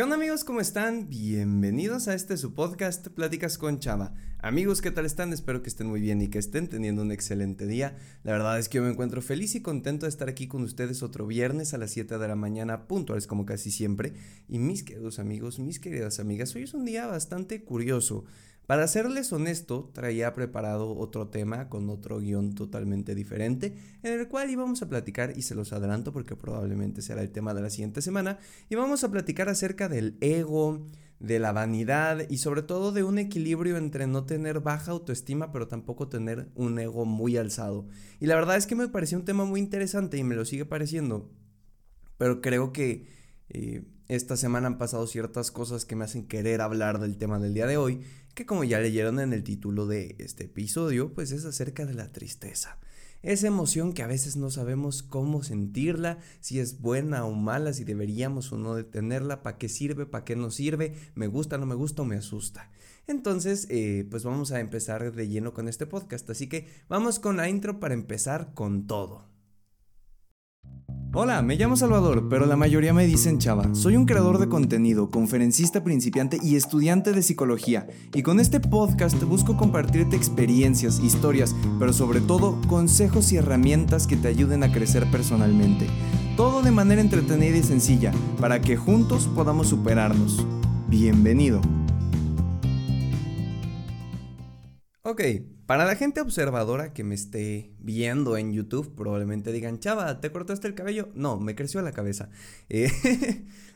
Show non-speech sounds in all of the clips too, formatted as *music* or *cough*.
¿Qué onda amigos? ¿Cómo están? Bienvenidos a este su podcast Pláticas con Chava. Amigos, ¿qué tal están? Espero que estén muy bien y que estén teniendo un excelente día. La verdad es que yo me encuentro feliz y contento de estar aquí con ustedes otro viernes a las 7 de la mañana, puntuales como casi siempre. Y mis queridos amigos, mis queridas amigas, hoy es un día bastante curioso. Para serles honesto, traía preparado otro tema con otro guion totalmente diferente, en el cual íbamos a platicar, y se los adelanto porque probablemente será el tema de la siguiente semana, y vamos a platicar acerca del ego, de la vanidad y sobre todo de un equilibrio entre no tener baja autoestima pero tampoco tener un ego muy alzado. Y la verdad es que me pareció un tema muy interesante y me lo sigue pareciendo, pero creo que eh, esta semana han pasado ciertas cosas que me hacen querer hablar del tema del día de hoy que como ya leyeron en el título de este episodio, pues es acerca de la tristeza. Esa emoción que a veces no sabemos cómo sentirla, si es buena o mala, si deberíamos o no detenerla, para qué sirve, para qué no sirve, me gusta, no me gusta o me asusta. Entonces, eh, pues vamos a empezar de lleno con este podcast, así que vamos con la intro para empezar con todo. Hola, me llamo Salvador, pero la mayoría me dicen Chava. Soy un creador de contenido, conferencista principiante y estudiante de psicología. Y con este podcast busco compartirte experiencias, historias, pero sobre todo consejos y herramientas que te ayuden a crecer personalmente. Todo de manera entretenida y sencilla, para que juntos podamos superarnos. Bienvenido. Ok, para la gente observadora que me esté viendo en YouTube, probablemente digan, Chava, ¿te cortaste el cabello? No, me creció la cabeza. *laughs* Eh,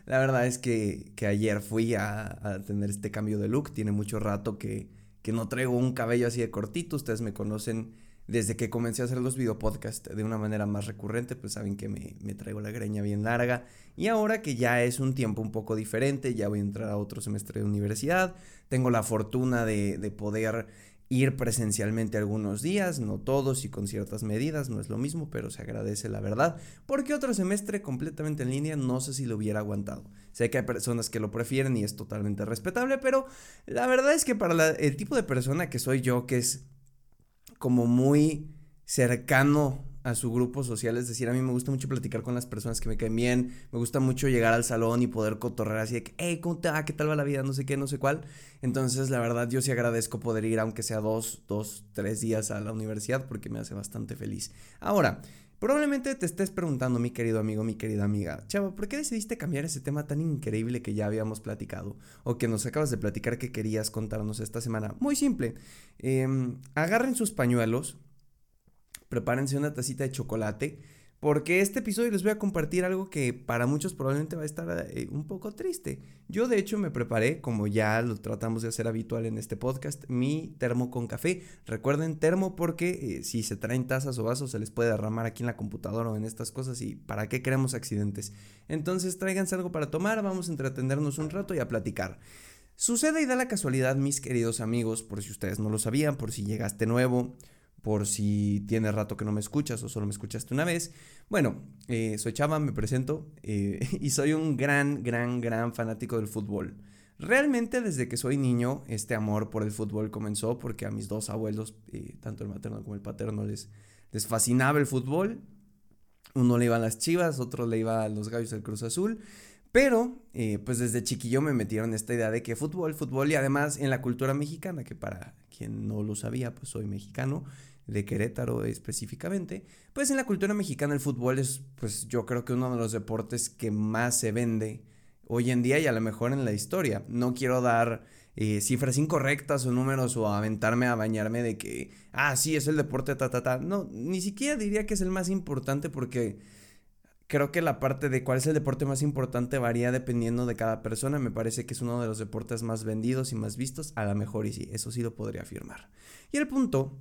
la verdad es que, ayer fui a, tener este cambio de look. Tiene mucho rato que, que no traigo un cabello así de cortito. Ustedes me conocen desde que comencé a hacer los videopodcasts de una manera más recurrente, pues saben que me, me, traigo la greña bien larga. Y ahora que ya es un tiempo un poco diferente, ya voy a entrar a otro semestre de universidad, tengo la fortuna de, de poder ir presencialmente algunos días, no todos y con ciertas medidas, no es lo mismo, pero se agradece la verdad, porque otro semestre completamente en línea no sé si lo hubiera aguantado. Sé que hay personas que lo prefieren y es totalmente respetable, pero la verdad es que para el tipo de persona que soy yo, que es como muy cercano a su grupo social, es decir, a mí me gusta mucho platicar con las personas que me caen bien, me gusta mucho llegar al salón y poder cotorrear así de que, hey, ¿cómo te va? ¿Qué tal va la vida? No sé qué, no sé cuál. Entonces, la verdad, yo sí agradezco poder ir, aunque sea dos, dos, tres días a la universidad, porque me hace bastante feliz. Ahora, probablemente te estés preguntando, mi querido amigo, mi querida amiga, chavo, ¿por qué decidiste cambiar ese tema tan increíble que ya habíamos platicado? O que nos acabas de platicar que querías contarnos esta semana. Muy simple. Em, agarren sus pañuelos prepárense una tacita de chocolate, porque este episodio les voy a compartir algo que para muchos probablemente va a estar eh, un poco triste. Yo de hecho me preparé, como ya lo tratamos de hacer habitual en este podcast, mi termo con café. Recuerden termo porque eh, si se traen tazas o vasos se les puede derramar aquí en la computadora o en estas cosas y para qué queremos accidentes. Entonces tráiganse algo para tomar, vamos a entretenernos un rato y a platicar. Sucede y da la casualidad, mis queridos amigos, por si ustedes no lo sabían, por si llegaste nuevo, por si tiene rato que no me escuchas o solo me escuchaste una vez. Bueno, eh, soy Chava, me presento eh, *laughs* y soy un gran, gran, gran fanático del fútbol. Realmente desde que soy niño, este amor por el fútbol comenzó porque a mis dos abuelos, eh, tanto el materno como el paterno, les, les fascinaba el fútbol. Uno le iba a las Chivas, otro le iba a los Gallos del Cruz Azul. Pero, pues desde chiquillo me metieron esta idea de que fútbol, fútbol y además en la cultura mexicana, que para quien no lo sabía, pues soy mexicano, de Querétaro específicamente, pues en la cultura mexicana el fútbol es, pues yo creo que uno de los deportes que más se vende hoy en día y a lo mejor en la historia. No quiero dar eh, cifras incorrectas o números o aventarme a bañarme de que, ah, sí, es el deporte, ta, ta, ta. No, ni siquiera diría que es el más importante porque creo que la parte de cuál es el deporte más importante varía dependiendo de cada persona. Me parece que es uno de los deportes más vendidos y más vistos, a lo mejor y sí, eso sí lo podría afirmar. Y el punto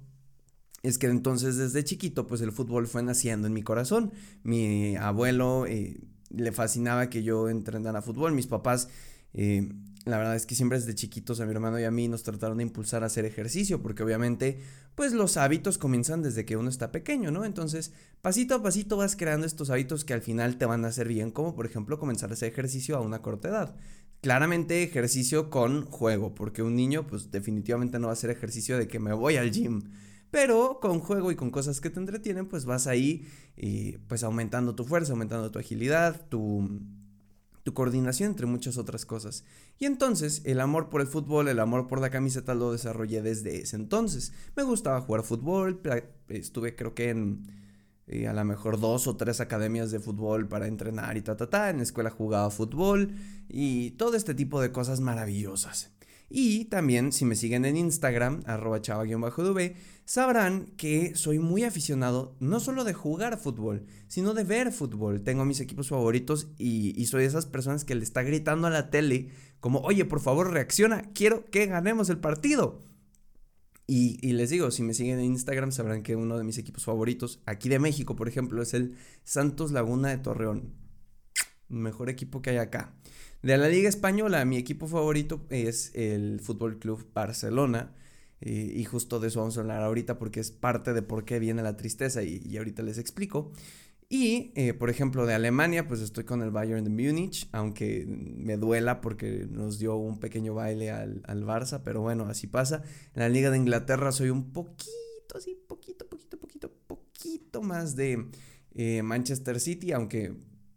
es que entonces desde chiquito pues el fútbol fue naciendo en mi corazón. Mi abuelo eh, le fascinaba que yo entrenara fútbol, mis papás... Eh, la verdad es que siempre desde chiquitos a mi hermano y a mí nos trataron de impulsar a hacer ejercicio, porque obviamente, pues los hábitos comienzan desde que uno está pequeño, ¿no? Entonces, pasito a pasito vas creando estos hábitos que al final te van a hacer bien, como por ejemplo comenzar a hacer ejercicio a una corta edad. Claramente ejercicio con juego, porque un niño, pues definitivamente no va a hacer ejercicio de que me voy al gym. Pero con juego y con cosas que te entretienen, pues vas ahí y pues aumentando tu fuerza, aumentando tu agilidad, tu, tu coordinación entre muchas otras cosas. Y entonces el amor por el fútbol, el amor por la camiseta lo desarrollé desde ese entonces. Me gustaba jugar fútbol, estuve creo que en eh, a lo mejor dos o tres academias de fútbol para entrenar y ta ta ta, en la escuela jugaba fútbol y todo este tipo de cosas maravillosas. Y también, si me siguen en Instagram, arroba chava-dv, sabrán que soy muy aficionado no solo de jugar fútbol, sino de ver fútbol. Tengo mis equipos favoritos y, soy de esas personas que le está gritando a la tele como, oye, por favor, reacciona, quiero que ganemos el partido. Y, y, les digo, si me siguen en Instagram sabrán que uno de mis equipos favoritos, aquí de México, por ejemplo, es el Santos Laguna de Torreón. Mejor equipo que hay acá. De la Liga Española, mi equipo favorito es el Fútbol Club Barcelona. Eh, y justo de eso vamos a hablar ahorita porque es parte de por qué viene la tristeza y, ahorita les explico. Y, eh, por ejemplo, de Alemania, pues estoy con el Bayern de Múnich, aunque me duela porque nos dio un pequeño baile al, al, Barça, pero bueno, así pasa. En la Liga de Inglaterra soy un poquito, así, poquito, poquito, poquito, poquito más de eh, Manchester City, aunque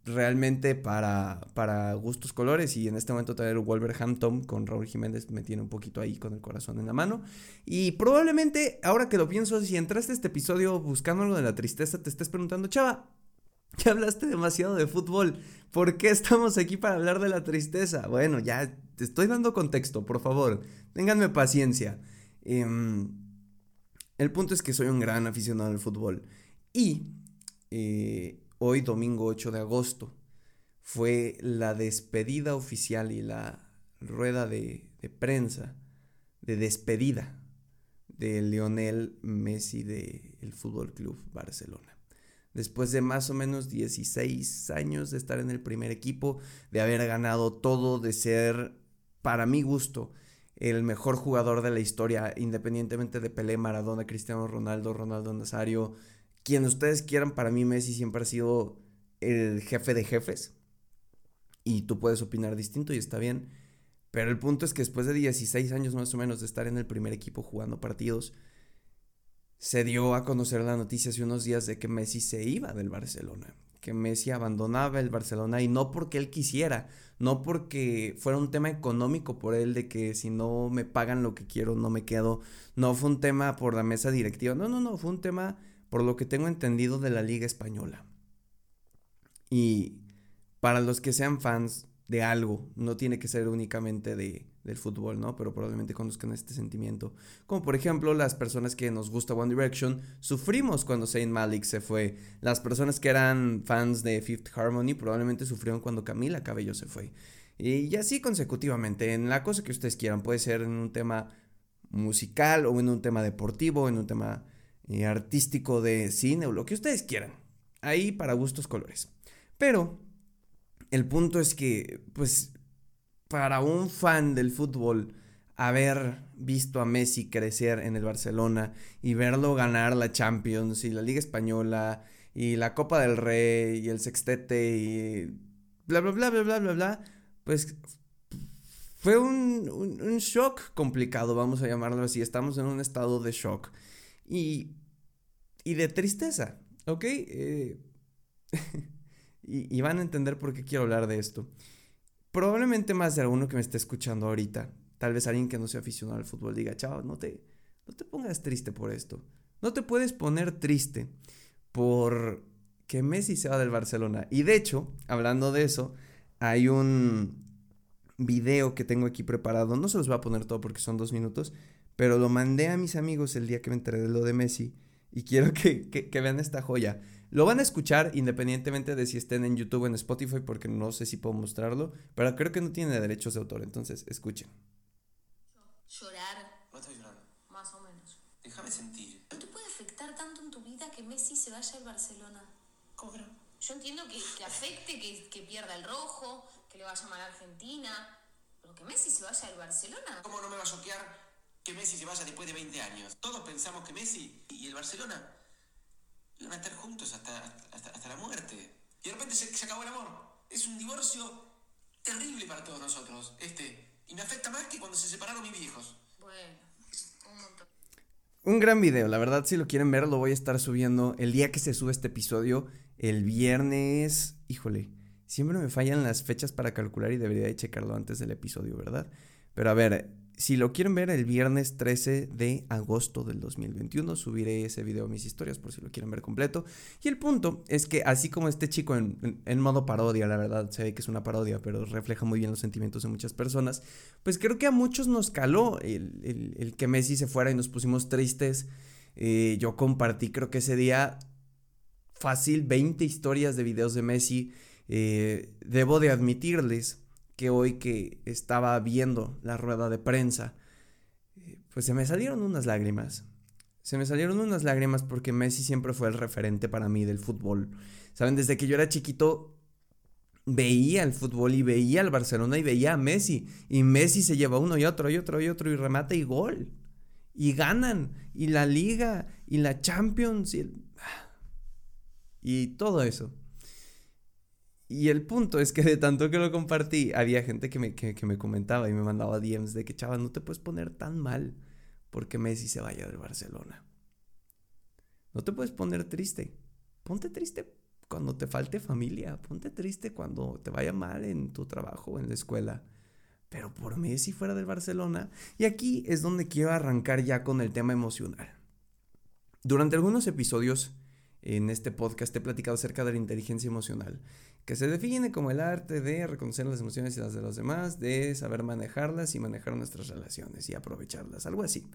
realmente para, para gustos colores y en este momento traer Wolverhampton con Raúl Jiménez me tiene un poquito ahí con el corazón en la mano y probablemente ahora que lo pienso si entraste a este episodio buscando algo de la tristeza te estés preguntando chava ya hablaste demasiado de fútbol ¿por qué estamos aquí para hablar de la tristeza? bueno ya te estoy dando contexto por favor ténganme paciencia em, el punto es que soy un gran aficionado al fútbol y eh, hoy domingo 8 de agosto, fue la despedida oficial y la rueda de, prensa de despedida de Lionel Messi del Fútbol Club Barcelona. Después de más o menos 16 años de estar en el primer equipo, de haber ganado todo, de ser, para mi gusto, el mejor jugador de la historia, independientemente de Pelé, Maradona, Cristiano Ronaldo, Ronaldo Nazario, quien ustedes quieran, para mí Messi siempre ha sido el jefe de jefes. Y tú puedes opinar distinto y está bien. Pero el punto es que después de 16 años más o menos de estar en el primer equipo jugando partidos, se dio a conocer la noticia hace unos días de que Messi se iba del Barcelona. Que Messi abandonaba el Barcelona y no porque él quisiera, no porque fuera un tema económico por él de que si no me pagan lo que quiero no me quedo, no fue un tema por la mesa directiva, no, no, no, fue un tema por lo que tengo entendido de la Liga Española. Y para los que sean fans de algo, no tiene que ser únicamente de, del fútbol, ¿no? Pero probablemente conozcan este sentimiento. Como por ejemplo las personas que nos gusta One Direction, sufrimos cuando Saint Malik se fue. Las personas que eran fans de Fifth Harmony probablemente sufrieron cuando Camila Cabello se fue. Y así consecutivamente, en la cosa que ustedes quieran, puede ser en un tema musical o en un tema deportivo, en un tema eh, artístico de cine o lo que ustedes quieran. Ahí para gustos colores. Pero el punto es que, pues, para un fan del fútbol, haber visto a Messi crecer en el Barcelona y verlo ganar la Champions y la Liga Española y la Copa del Rey y el sextete y bla, bla, bla, bla, bla, bla, bla, pues fue un, un shock complicado, vamos a llamarlo así. Estamos en un estado de shock y, y de tristeza, ¿ok? Eh, *laughs* y, van a entender por qué quiero hablar de esto. Probablemente más de alguno que me esté escuchando ahorita, tal vez alguien que no sea aficionado al fútbol, diga, chao, no te, no te pongas triste por esto. No te puedes poner triste por que Messi se va del Barcelona. Y de hecho, hablando de eso, hay un video que tengo aquí preparado. No se los voy a poner todo porque son dos minutos, pero lo mandé a mis amigos el día que me enteré de lo de Messi y quiero que, vean esta joya. Lo van a escuchar independientemente de si estén en YouTube o en Spotify porque no sé si puedo mostrarlo, pero creo que no tiene derechos de autor, entonces escuchen. Llorar. ¿No estoy llorando? Más o menos. Déjame sentir. ¿No te puede afectar tanto en tu vida que Messi se vaya al Barcelona? ¿Cómo que Yo entiendo que, que afecte, que, que pierda el rojo, que le vaya mal a Argentina, pero que Messi se vaya al Barcelona. ¿Cómo no me va a choquear que Messi se vaya después de 20 años. Todos pensamos que Messi y el Barcelona iban a estar juntos hasta, hasta, la muerte. Y de repente se, se, acabó el amor. Es un divorcio terrible para todos nosotros, este. Y me afecta más que cuando se separaron mis viejos. Bueno, un montón. Un gran video, la verdad si lo quieren ver lo voy a estar subiendo el día que se sube este episodio, el viernes, híjole, Siempre me fallan las fechas para calcular y debería de checarlo antes del episodio, ¿verdad? Pero a ver, si lo quieren ver el viernes 13 de agosto del 2021, subiré ese video a mis historias por si lo quieren ver completo. Y el punto es que así como este chico en, modo parodia, la verdad, se ve que es una parodia, pero refleja muy bien los sentimientos de muchas personas, pues creo que a muchos nos caló el, que Messi se fuera y nos pusimos tristes. Eh, yo compartí creo que ese día fácil 20 historias de videos de Messi. Eh, debo de admitirles que hoy que estaba viendo la rueda de prensa, eh, pues se me salieron unas lágrimas. Se me salieron unas lágrimas porque Messi siempre fue el referente para mí del fútbol. Saben, desde que yo era chiquito veía el fútbol y veía al Barcelona y veía a Messi. Y Messi se lleva uno y otro y otro y otro y remata y gol. Y ganan. Y la liga y la Champions y, y todo eso. Y el punto es que de tanto que lo compartí, había gente que me, que, me comentaba y me mandaba DMs de que, chaval, no te puedes poner tan mal porque Messi se vaya del Barcelona. No te puedes poner triste. Ponte triste cuando te falte familia. Ponte triste cuando te vaya mal en tu trabajo en la escuela. Pero por Messi fuera del Barcelona. Y aquí es donde quiero arrancar ya con el tema emocional. Durante algunos episodios en este podcast he platicado acerca de la inteligencia emocional que se define como el arte de reconocer las emociones y las de los demás, de saber manejarlas y manejar nuestras relaciones y aprovecharlas, algo así,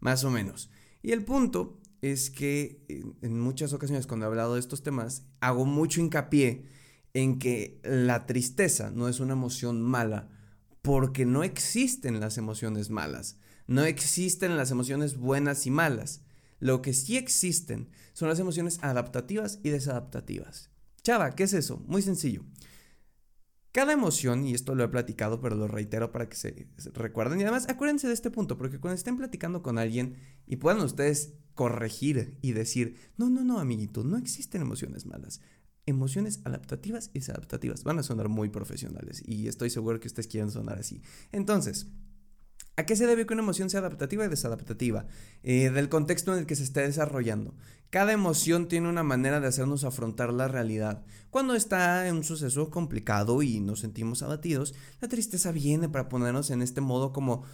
más o menos. Y el punto es que en muchas ocasiones cuando he hablado de estos temas, hago mucho hincapié en que la tristeza no es una emoción mala, porque no existen las emociones malas, no existen las emociones buenas y malas. Lo que sí existen son las emociones adaptativas y desadaptativas. Chava, ¿qué es eso? Muy sencillo. Cada emoción, y esto lo he platicado, pero lo reitero para que se, recuerden, y además acuérdense de este punto, porque cuando estén platicando con alguien y puedan ustedes corregir y decir, no, no, no, amiguito, no existen emociones malas. Emociones adaptativas y desadaptativas van a sonar muy profesionales y estoy seguro que ustedes quieren sonar así. Entonces, ¿A qué se debe que una emoción sea adaptativa y desadaptativa? Eh, del contexto en el que se esté desarrollando. Cada emoción tiene una manera de hacernos afrontar la realidad. Cuando está en un suceso complicado y nos sentimos abatidos, la tristeza viene para ponernos en este modo como,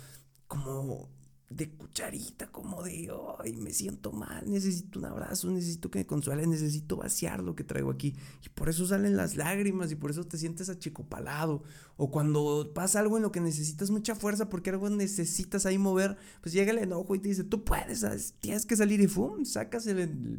como de cucharita, como de, ay, me siento mal, necesito un abrazo, necesito que me consuele, necesito vaciar lo que traigo aquí. Y por eso salen las lágrimas y por eso te sientes achicopalado. O cuando pasa algo en lo que necesitas mucha fuerza porque algo necesitas ahí mover, pues llega el enojo y te dice, tú puedes, tienes que salir y ¡fum! Sacas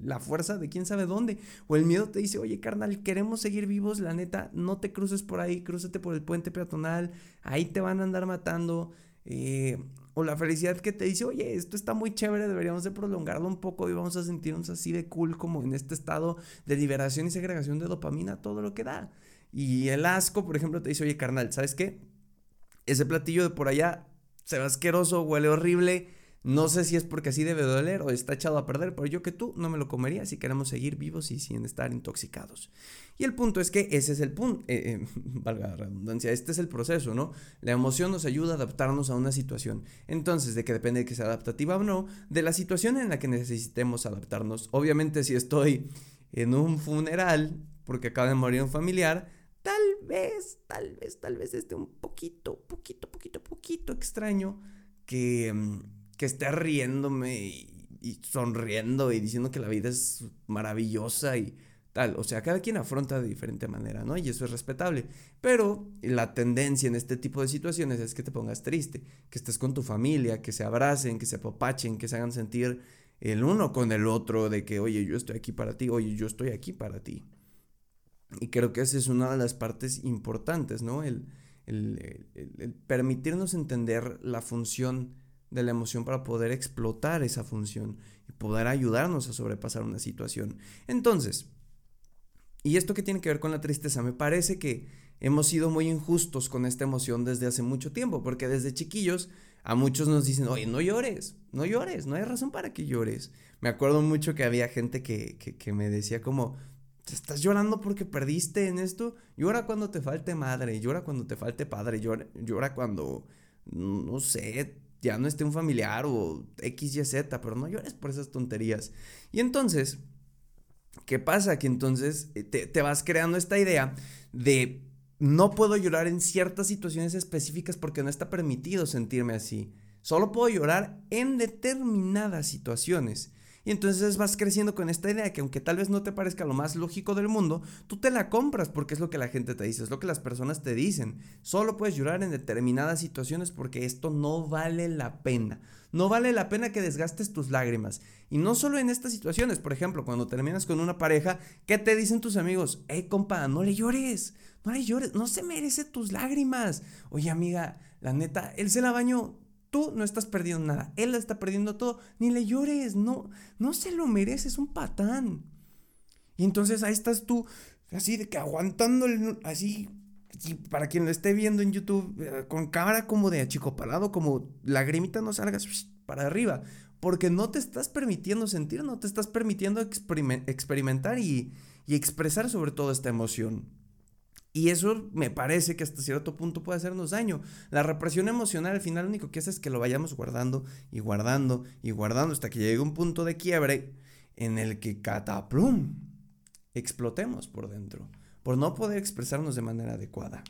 la fuerza de quién sabe dónde. O el miedo te dice, oye, carnal, queremos seguir vivos, la neta, no te cruces por ahí, crúzate por el puente peatonal, ahí te van a andar matando. Eh, o la felicidad que te dice, oye, esto está muy chévere, deberíamos de prolongarlo un poco y vamos a sentirnos así de cool como en este estado de liberación y segregación de dopamina, todo lo que da. Y el asco, por ejemplo, te dice, oye, carnal, ¿sabes qué? Ese platillo de por allá se ve asqueroso, huele horrible, no sé si es porque así debe doler o está echado a perder, pero yo que tú no me lo comería si queremos seguir vivos y sin estar intoxicados. Y el punto es que ese es el punto, eh, eh, *laughs* valga la redundancia, este es el proceso, ¿no? La emoción nos ayuda a adaptarnos a una situación. Entonces, de que depende de que sea adaptativa o no, de la situación en la que necesitemos adaptarnos. Obviamente, si estoy en un funeral porque acaba de morir un familiar, tal vez, tal vez, tal vez esté un poquito, poquito, poquito, poquito extraño que mm, que esté riéndome y, sonriendo y diciendo que la vida es maravillosa y tal. O sea, cada quien afronta de diferente manera, ¿no? Y eso es respetable. Pero la tendencia en este tipo de situaciones es que te pongas triste, que estés con tu familia, que se abracen, que se apapachen, que se hagan sentir el uno con el otro, de que, oye, yo estoy aquí para ti, oye, yo estoy aquí para ti. Y creo que esa es una de las partes importantes, ¿no? el, el permitirnos entender la función de la emoción para poder explotar esa función y poder ayudarnos a sobrepasar una situación. Entonces, ¿y esto qué tiene que ver con la tristeza? Me parece que hemos sido muy injustos con esta emoción desde hace mucho tiempo, porque desde chiquillos a muchos nos dicen, oye, no llores, no llores, no hay razón para que llores. Me acuerdo mucho que había gente que, que, me decía como, ¿estás llorando porque perdiste en esto? Llora cuando te falte madre, llora cuando te falte padre, llora, llora cuando, no sé, ya no esté un familiar o X, Y, Z, pero no llores por esas tonterías. Y entonces, ¿Qué pasa? Que entonces eh, te, te vas creando esta idea de no puedo llorar en ciertas situaciones específicas porque no está permitido sentirme así. Solo puedo llorar en determinadas situaciones. Y entonces vas creciendo con esta idea que aunque tal vez no te parezca lo más lógico del mundo, tú te la compras porque es lo que la gente te dice, es lo que las personas te dicen. Solo puedes llorar en determinadas situaciones porque esto no vale la pena. No vale la pena que desgastes tus lágrimas. Y no solo en estas situaciones, por ejemplo, cuando terminas con una pareja, ¿qué te dicen tus amigos? Hey, compa, no le llores, no le llores, no se merece tus lágrimas. Oye, amiga, la neta, él se la bañó, Tú no estás perdiendo nada, él está perdiendo todo, ni le llores, no, no se lo mereces, un patán. Y entonces ahí estás tú, así de que aguantando, así, para quien lo esté viendo en YouTube, eh, con cámara como de achicopalado, como lagrimita no salgas para arriba, porque no te estás permitiendo sentir, no te estás permitiendo experimentar y, y expresar sobre todo esta emoción. Y eso me parece que hasta cierto punto puede hacernos daño. La represión emocional al final lo único que hace es que lo vayamos guardando y guardando y guardando hasta que llegue un punto de quiebre en el que cataplum explotemos por dentro por no poder expresarnos de manera adecuada.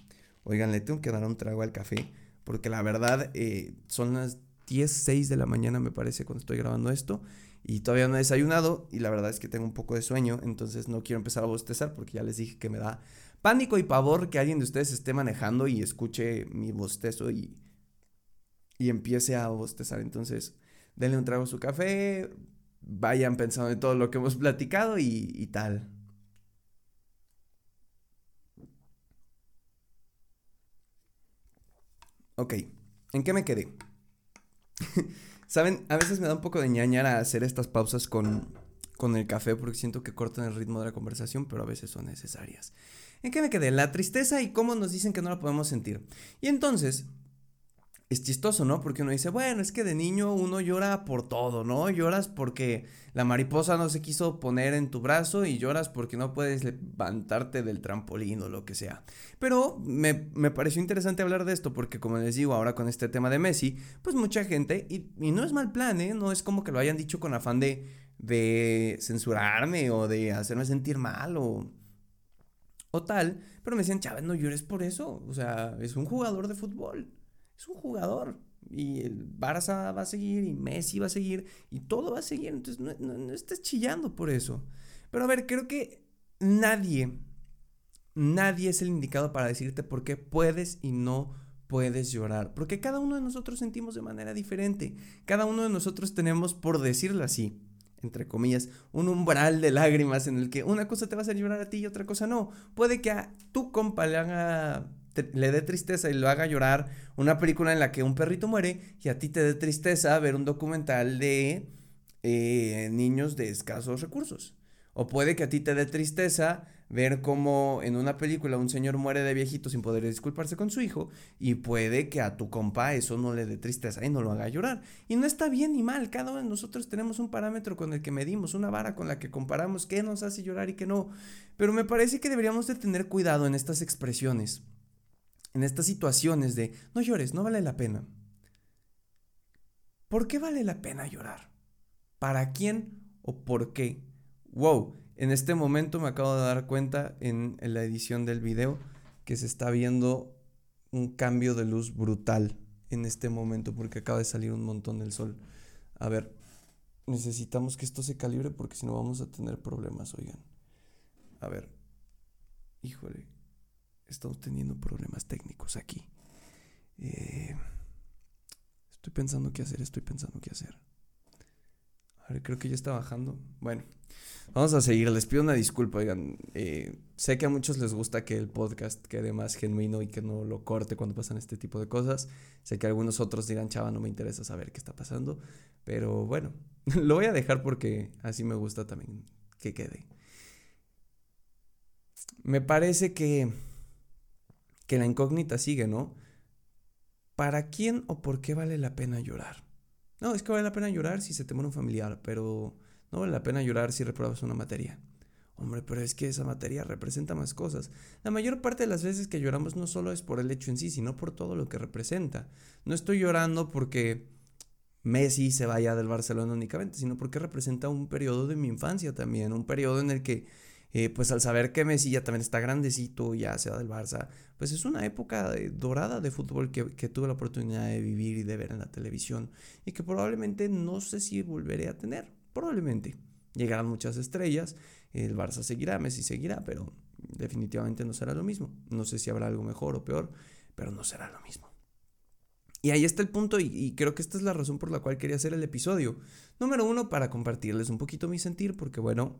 Oigan, le tengo que dar un trago al café porque la verdad eh, son las 10, 6 de la mañana me parece cuando estoy grabando esto y todavía no he desayunado y la verdad es que tengo un poco de sueño, entonces no quiero empezar a bostezar porque ya les dije que me da pánico y pavor que alguien de ustedes esté manejando y escuche mi bostezo y, y empiece a bostezar. Entonces, denle un trago a su café, vayan pensando en todo lo que hemos platicado y, y tal. Ok, ¿en qué me quedé? *laughs* Saben, a veces me da un poco de ñañara hacer estas pausas con, con el café porque siento que cortan el ritmo de la conversación, pero a veces son necesarias. ¿En qué me quedé? La tristeza y cómo nos dicen que no la podemos sentir. Y entonces, es chistoso, ¿no? Porque uno dice, bueno, es que de niño uno llora por todo, ¿no? Lloras porque la mariposa no se quiso poner en tu brazo y lloras porque no puedes levantarte del trampolín o lo que sea. Pero me, pareció interesante hablar de esto porque, como les digo, ahora con este tema de Messi, pues mucha gente, y, y no es mal plan, ¿eh? No es como que lo hayan dicho con afán de, de censurarme o de hacerme sentir mal o o tal, pero me decían, Chávez, no llores por eso, o sea, es un jugador de fútbol, es un jugador, y el Barça va a seguir, y Messi va a seguir, y todo va a seguir, entonces no, no, estés chillando por eso. Pero a ver, creo que nadie, nadie es el indicado para decirte por qué puedes y no puedes llorar, porque cada uno de nosotros sentimos de manera diferente, cada uno de nosotros tenemos, por decirlo así, entre comillas, un umbral de lágrimas en el que una cosa te va a hacer llorar a ti y otra cosa no. Puede que a tu compa le haga le dé tristeza y lo haga llorar una película en la que un perrito muere y a ti te dé tristeza ver un documental de eh, niños de escasos recursos. O puede que a ti te dé tristeza ver cómo en una película un señor muere de viejito sin poder disculparse con su hijo y puede que a tu compa eso no le dé tristeza y no lo haga llorar. Y no está bien ni mal, cada uno de nosotros tenemos un parámetro con el que medimos, una vara con la que comparamos qué nos hace llorar y qué no. Pero me parece que deberíamos de tener cuidado en estas expresiones, en estas situaciones de no llores, no vale la pena. ¿Por qué vale la pena llorar? ¿Para quién o por qué? Wow, en este momento me acabo de dar cuenta en, la edición del video que se está viendo un cambio de luz brutal en este momento porque acaba de salir un montón del sol. A ver, necesitamos que esto se calibre porque si no vamos a tener problemas, oigan. A ver, híjole, estamos teniendo problemas técnicos aquí. Eh, estoy pensando qué hacer, estoy pensando qué hacer. A ver, creo que ya está bajando. Bueno. Vamos a seguir, les pido una disculpa, oigan, eh, sé que a muchos les gusta que el podcast quede más genuino y que no lo corte cuando pasan este tipo de cosas, sé que algunos otros dirán, chava, no me interesa saber qué está pasando, pero bueno, *laughs* lo voy a dejar porque así me gusta también que quede. Me parece que, que la incógnita sigue, ¿no? ¿Para quién o por qué vale la pena llorar? No, es que vale la pena llorar si se te muere un familiar, pero no vale la pena llorar si repruebas una materia. Hombre, pero es que esa materia representa más cosas. La mayor parte de las veces que lloramos no solo es por el hecho en sí, sino por todo lo que representa. No estoy llorando porque Messi se vaya del Barcelona únicamente, sino porque representa un periodo de mi infancia también, un periodo en el que, eh, pues al saber que Messi ya también está grandecito, ya se va del Barça, pues es una época dorada de fútbol que, que, tuve la oportunidad de vivir y de ver en la televisión y que probablemente no sé si volveré a tener, probablemente. Llegarán muchas estrellas, el Barça seguirá, Messi seguirá, pero definitivamente no será lo mismo. No sé si habrá algo mejor o peor, pero no será lo mismo. Y ahí está el punto y, creo que esta es la razón por la cual quería hacer el episodio. Número uno, para compartirles un poquito mi sentir, porque bueno,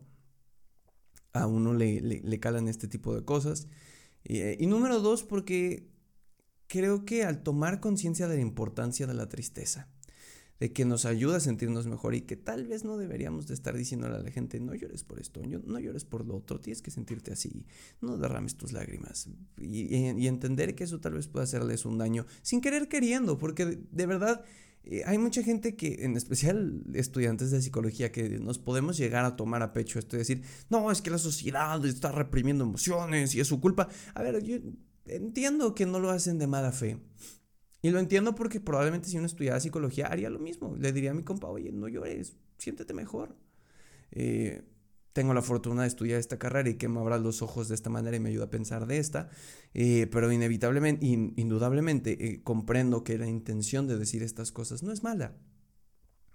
a uno le, le, calan este tipo de cosas. Y, y número dos, porque creo que al tomar conciencia de la importancia de la tristeza, de que nos ayuda a sentirnos mejor y que tal vez no deberíamos de estar diciéndole a la gente, no llores por esto, no llores por lo otro, tienes que sentirte así, no derrames tus lágrimas y, entender que eso tal vez pueda hacerles un daño sin querer queriendo, porque de, verdad... Eh, hay mucha gente que, en especial estudiantes de psicología, que nos podemos llegar a tomar a pecho esto y decir, no, es que la sociedad está reprimiendo emociones y es su culpa. A ver, yo entiendo que no lo hacen de mala fe. Y lo entiendo porque probablemente si uno estudiara psicología haría lo mismo. Le diría a mi compa, oye, no llores, siéntete mejor. Eh, tengo la fortuna de estudiar esta carrera y que me abra los ojos de esta manera y me ayuda a pensar de esta. Eh, pero inevitablemente, indudablemente, eh, comprendo que la intención de decir estas cosas no es mala.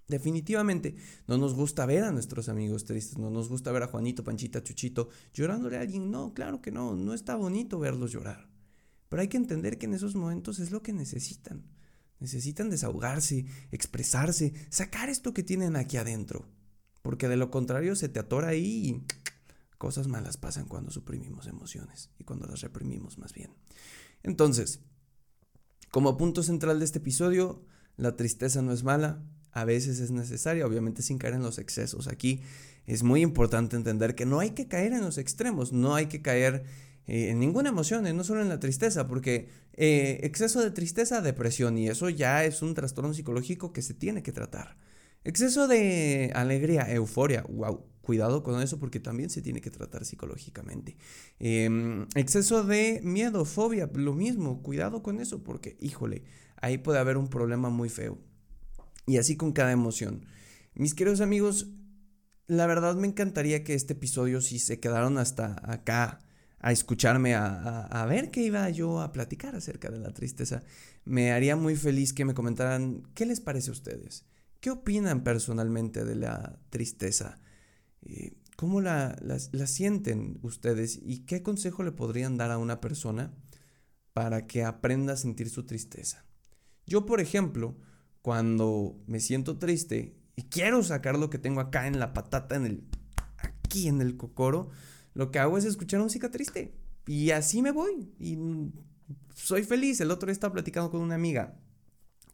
Definitivamente no nos gusta ver a nuestros amigos tristes, no nos gusta ver a Juanito, Panchita, Chuchito llorándole a alguien. No, claro que no, no está bonito verlos llorar. Pero hay que entender que en esos momentos es lo que necesitan. Necesitan desahogarse, expresarse, sacar esto que tienen aquí adentro. Porque de lo contrario se te atora ahí y cosas malas pasan cuando suprimimos emociones y cuando las reprimimos más bien. Entonces, como punto central de este episodio, la tristeza no es mala, a veces es necesaria, obviamente sin caer en los excesos. Aquí es muy importante entender que no hay que caer en los extremos, no hay que caer eh, en ninguna emoción, no solo en la tristeza, porque eh, exceso de tristeza, depresión, y eso ya es un trastorno psicológico que se tiene que tratar. Exceso de alegría, euforia, wow, cuidado con eso porque también se tiene que tratar psicológicamente. Em, exceso de miedo, fobia, lo mismo, cuidado con eso porque, híjole, ahí puede haber un problema muy feo. Y así con cada emoción. Mis queridos amigos, la verdad me encantaría que este episodio, si se quedaron hasta acá, a escucharme, a, ver qué iba yo a platicar acerca de la tristeza. Me haría muy feliz que me comentaran qué les parece a ustedes, qué opinan personalmente de la tristeza, eh, cómo la, la, sienten ustedes y qué consejo le podrían dar a una persona para que aprenda a sentir su tristeza. Yo, por ejemplo, cuando me siento triste y quiero sacar lo que tengo acá en la patata, en el, aquí en el cocoro, lo que hago es escuchar música triste. Y así me voy. Y soy feliz. El otro día estaba platicando con una amiga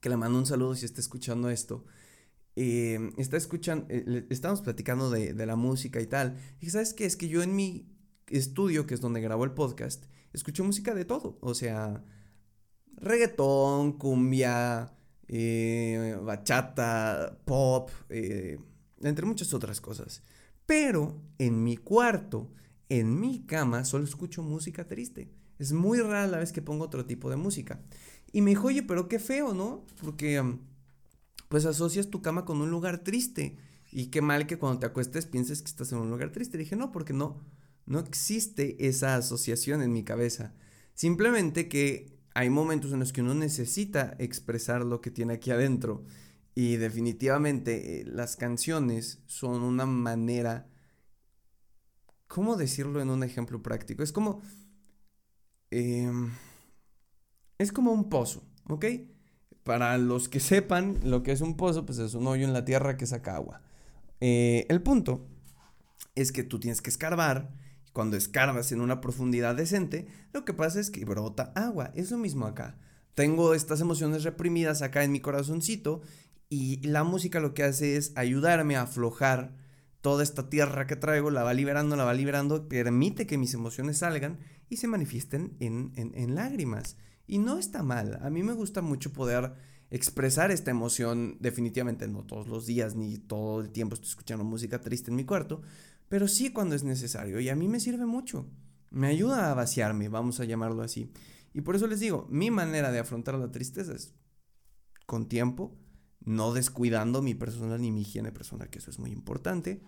que le mando un saludo si está escuchando esto. Eh, está escuchando, eh, estamos platicando de, la música y tal. Y ¿sabes qué? Es que yo en mi estudio, que es donde grabo el podcast, escucho música de todo. O sea, reggaetón, cumbia, eh, bachata, pop, entre muchas otras cosas. Pero en mi cuarto en mi cama solo escucho música triste. Es muy rara la vez que pongo otro tipo de música. Y me dijo, oye, pero qué feo, ¿no? Porque pues asocias tu cama con un lugar triste. Y qué mal que cuando te acuestes pienses que estás en un lugar triste. dije, no, porque no, no existe esa asociación en mi cabeza. Simplemente que hay momentos en los que uno necesita expresar lo que tiene aquí adentro. Y definitivamente eh, las canciones son una manera ¿Cómo decirlo en un ejemplo práctico? Es como... Em, es como un pozo, ¿ok? Para los que sepan lo que es un pozo, pues es un hoyo en la tierra que saca agua. Eh, el punto es que tú tienes que escarbar. Cuando escarbas en una profundidad decente, lo que pasa es que brota agua. Es lo mismo acá. Tengo estas emociones reprimidas acá en mi corazoncito y la música lo que hace es ayudarme a aflojar toda esta tierra que traigo, la va liberando, la va liberando, permite que mis emociones salgan y se manifiesten en, lágrimas. Y no está mal, a mí me gusta mucho poder expresar esta emoción, definitivamente no todos los días ni todo el tiempo estoy escuchando música triste en mi cuarto, pero sí cuando es necesario y a mí me sirve mucho. Me ayuda a vaciarme, vamos a llamarlo así. Y por eso les digo, mi manera de afrontar la tristeza es con tiempo, no descuidando mi persona ni mi higiene personal, que eso es muy importante.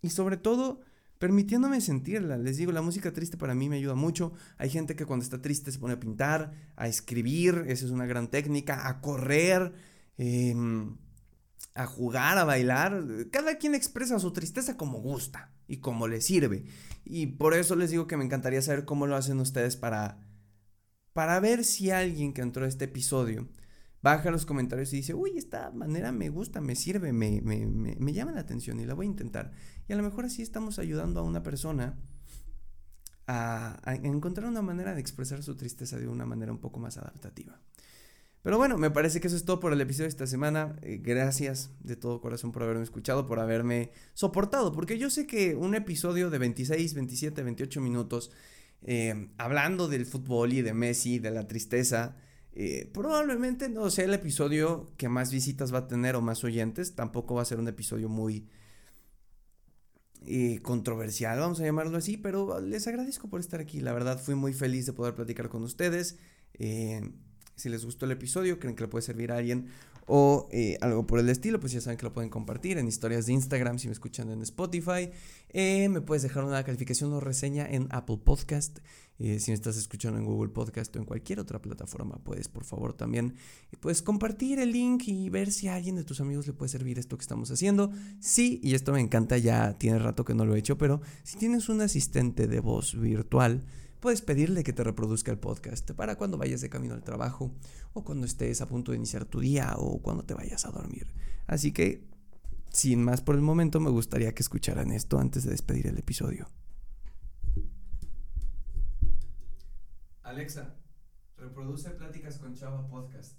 Y sobre todo, permitiéndome sentirla. Les digo, la música triste para mí me ayuda mucho. Hay gente que cuando está triste se pone a pintar, a escribir, esa es una gran técnica, a correr, em, a jugar, a bailar. Cada quien expresa su tristeza como gusta y como le sirve. Y por eso les digo que me encantaría saber cómo lo hacen ustedes para, para ver si alguien que entró a este episodio baja los comentarios y dice, uy, esta manera me gusta, me sirve, me, me, me, llama la atención y la voy a intentar. Y a lo mejor así estamos ayudando a una persona a, encontrar una manera de expresar su tristeza de una manera un poco más adaptativa. Pero bueno, me parece que eso es todo por el episodio de esta semana. Eh, gracias de todo corazón por haberme escuchado, por haberme soportado, porque yo sé que un episodio de 26, 27, 28 minutos, eh, hablando del fútbol y de Messi, de la tristeza, eh, probablemente no sea el episodio que más visitas va a tener o más oyentes. Tampoco va a ser un episodio muy eh, controversial, vamos a llamarlo así. Pero les agradezco por estar aquí. La verdad fui muy feliz de poder platicar con ustedes. Eh, si les gustó el episodio, creen que le puede servir a alguien o algo por el estilo, pues ya saben que lo pueden compartir en historias de Instagram si me escuchan en Spotify. Me puedes dejar una calificación o reseña en Apple Podcast. Eh, si estás escuchando en Google Podcast o en cualquier otra plataforma, puedes por favor también puedes compartir el link y ver si a alguien de tus amigos le puede servir esto que estamos haciendo. Sí, y esto me encanta, ya tiene rato que no lo he hecho, pero si tienes un asistente de voz virtual, puedes pedirle que te reproduzca el podcast para cuando vayas de camino al trabajo o cuando estés a punto de iniciar tu día o cuando te vayas a dormir. Así que, sin más por el momento, me gustaría que escucharan esto antes de despedir el episodio. Alexa, reproduce Pláticas con Chava podcast.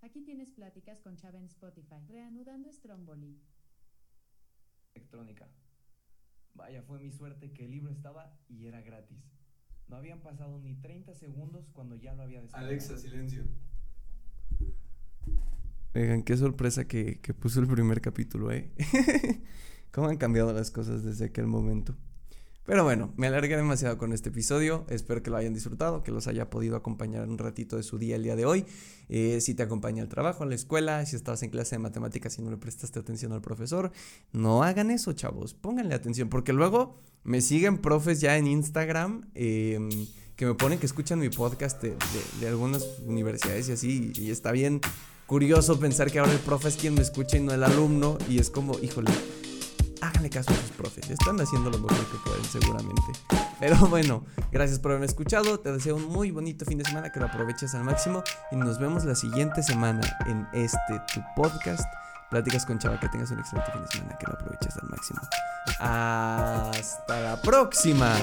Aquí tienes Pláticas con Chava en Spotify, reanudando Stromboli. Electrónica. Vaya, fue mi suerte que el libro estaba y era gratis. No habían pasado ni 30 segundos cuando ya lo había descargado. Alexa, silencio. Oigan, qué sorpresa que, que puso el primer capítulo, ¿eh? *laughs* ¿Cómo han cambiado las cosas desde aquel momento? Pero bueno, me alargué demasiado con este episodio. Espero que lo hayan disfrutado, que los haya podido acompañar un ratito de su día el día de hoy. Eh, si te acompaña al trabajo, a la escuela, si estabas en clase de matemáticas y no le prestaste atención al profesor, no hagan eso, chavos. Pónganle atención, porque luego me siguen profes ya en Instagram em, que me ponen que escuchan mi podcast de, algunas universidades y así. Y está bien curioso pensar que ahora el profe es quien me escucha y no el alumno. Y es como, híjole háganle caso a sus profes. Están haciendo lo mejor que pueden, seguramente. Pero bueno, gracias por haberme escuchado. Te deseo un muy bonito fin de semana, que lo aproveches al máximo. Y nos vemos la siguiente semana en este tu podcast. Pláticas con Chava, que tengas un excelente fin de semana, que lo aproveches al máximo. Hasta la próxima.